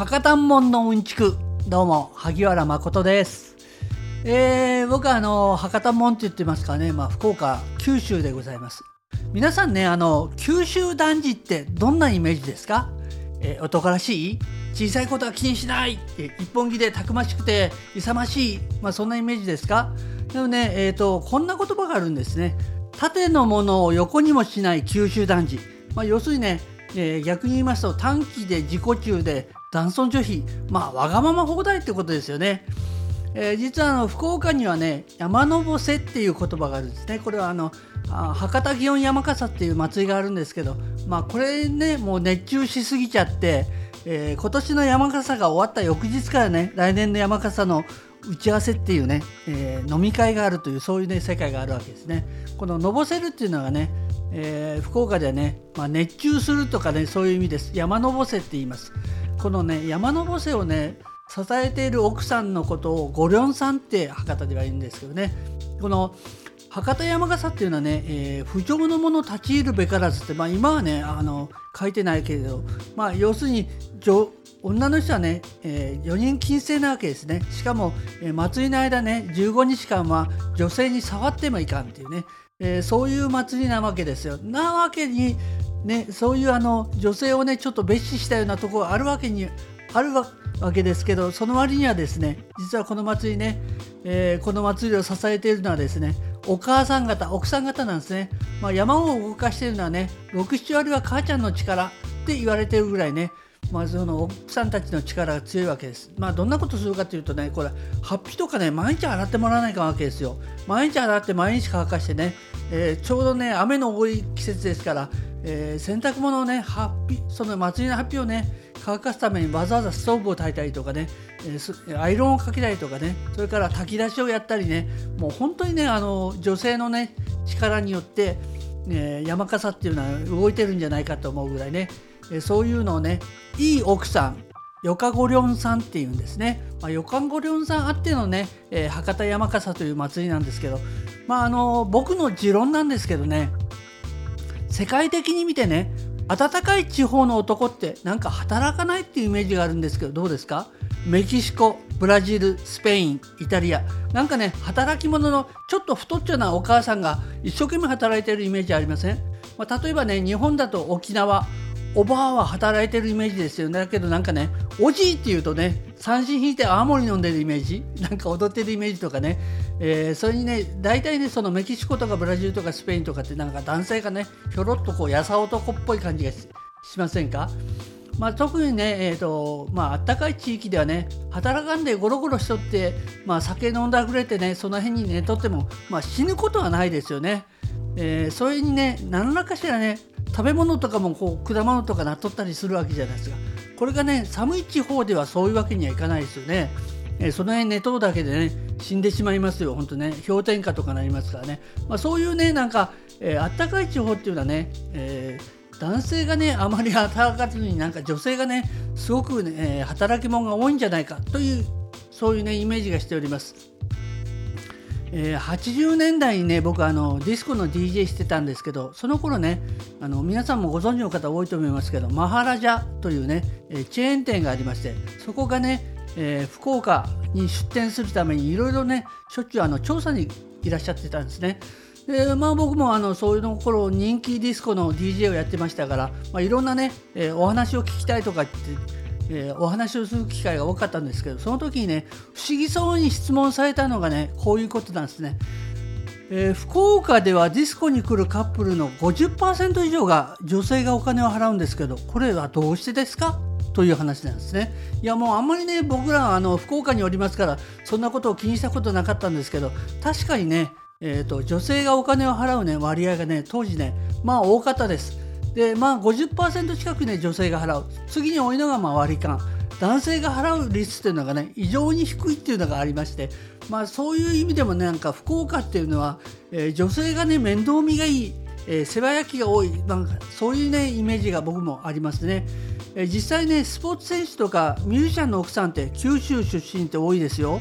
博多門のうんちく。どうも萩原誠です。えー、僕はあの博多門って言ってますかね、まあ、福岡九州でございます。皆さんねあの九州男児ってどんなイメージですか、えー、男らしい？小さいことは気にしない？一本気でたくましくて勇ましい、まあ、そんなイメージですか？でもね、えーと、こんな言葉があるんですね。縦のものを横にもしない九州男児、まあ、要するにね、えー、逆に言いますと短期で自己中で男尊女卑まあわがまま放題ってことですよね。えー、実はあの福岡にはね山のぼせっていう言葉があるんですね。これはあのあ博多祇園山笠っていう祭りがあるんですけど、まあ、これねもう熱中しすぎちゃって、えー、今年の山笠が終わった翌日からね来年の山笠の打ち合わせっていうね、えー、飲み会があるというそういうね世界があるわけですね。こののぼせるっていうのがね、えー、福岡ではね、まあ、熱中するとかねそういう意味です。山のぼせって言います。このね山のぼせをね支えている奥さんのことをごりょんさんって博多では言うんですけどねこの博多山笠っていうのはね、えー、不浄の者立ち入るべからずって、まあ、今はねあの書いてないけれど、まあ、要するに女の人はね、えー、4人禁制なわけですね。しかも、えー、祭りの間ね15日間は女性に触ってもいかんっていうね、えー、そういう祭りなわけですよ。なわけに、ね、そういうあの女性をねちょっと蔑視したようなところがあるわけにあるわけですけどその割にはですね実はこの祭りね、え、この祭りを支えているのはですねお母さん方奥さん方なんですね、まあ、山を動かしているのはね67割は母ちゃんの力って言われてるぐらいねまあ、その奥さんたちの力が強いわけです。まあ、どんなことするかというとね、これ、ハッピーとかね、毎日洗ってもらわないかわけですよ。毎日洗って毎日乾かしてね、えー、ちょうどね、雨の多い季節ですから、えー、洗濯物をね、ハッピー、その祭りのハッピーをね、乾かすためにわざわざストーブを焚いたりとかね、えー、アイロンをかけたりとかね、それから炊き出しをやったりね、もう本当にね、あの女性のね、力によって、えー、山笠っていうのは動いてるんじゃないかと思うぐらいね、えそういうのをねいい奥さんヨカゴリョンさんっていうんですね、まあ、ヨカゴリョンさんあってのね、えー、博多山笠という祭りなんですけど、まあ、あの僕の持論なんですけどね世界的に見てね暖かい地方の男ってなんか働かないっていうイメージがあるんですけどどうですか？メキシコブラジルスペインイタリア。なんかね働き者のちょっと太っちょなお母さんが一生懸命働いてるイメージありません、まあ、例えばね日本だと沖縄。おばあは働いてるイメージですよね。だけどなんかねおじいっていうとね三振引いて泡盛飲んでるイメージ。なんか踊ってるイメージとかね、えー、それにね大体ねそのメキシコとかブラジルとかスペインとかってなんか男性がねひょろっとこうやさ男っぽい感じがしませんか？まあ、特にね、えーとまあったかい地域ではね働かんでゴロゴロしとって、まあ、酒飲んだくれてねその辺に寝とっても、まあ、死ぬことはないですよね。えー、それにね何らかしらね食べ物とかもこう果物とかなっとったりするわけじゃないですか。これがね寒い地方ではそういうわけにはいかないですよね、えー、その辺寝とるだけでね死んでしまいますよ。本当ね氷点下とかなりますからね、まあ、そういうねなんか、えー、あったかい地方っていうのはね、えー、男性がねあまり働かずになんか女性がねすごくね、え、働き者が多いんじゃないかというそういうねイメージがしております。えー、80年代にね僕あのディスコの DJ してたんですけどその頃ねあの皆さんもご存知の方多いと思いますけどマハラジャというね、えー、チェーン店がありましてそこがね、えー、福岡に出店するためにいろいろねしょっちゅうあの調査にいらっしゃってたんですね。でまあ、僕もあのそういうの頃人気ディスコの DJ をやってましたから、まあ、いろんなね、えお話を聞きたいとかってえー、お話をする機会が多かったんですけどその時にね不思議そうに質問されたのがねこういうことなんですね。えー、福岡ではディスコに来るカップルの50%以上が女性がお金を払うんですけどこれはどうしてですか？という話なんですね。いやもうあんまりね僕らはあの福岡におりますからそんなことを気にしたことなかったんですけど確かにね、えーと、女性がお金を払う、ね、割合がね当時ねまあ多かったです。でまあ50%近くね女性が払う。次に多いのがまあ割り勘。男性が払う率っていうのがね異常に低いっていうのがありましてまあそういう意味でもねなんか福岡っていうのは、えー、女性がね面倒見がいい、えー、世話焼きが多いなんかそういうねイメージが僕もありますね、えー、実際ねスポーツ選手とかミュージシャンの奥さんって九州出身って多いですよ。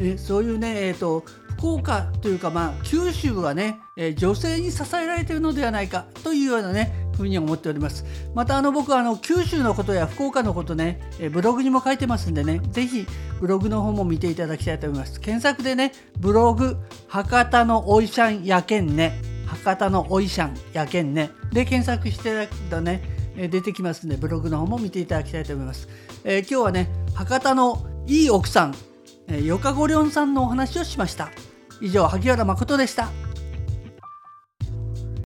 えそういうね、えーと福岡というか、まあ、九州はね、えー、女性に支えられているのではないかというようなねふうに思っております。またあの僕はあの九州のことや福岡のことねえブログにも書いてますんでね是非ブログの方も見ていただきたいと思います。検索でねブログ博多のおいしゃんやけんね博多のおいしゃんやけんねで検索していただくとね出てきますんでブログの方も見ていただきたいと思います、えー、今日はね博多のいい奥さん、えー、よかごりょんさんのお話をしました。以上萩原誠でした。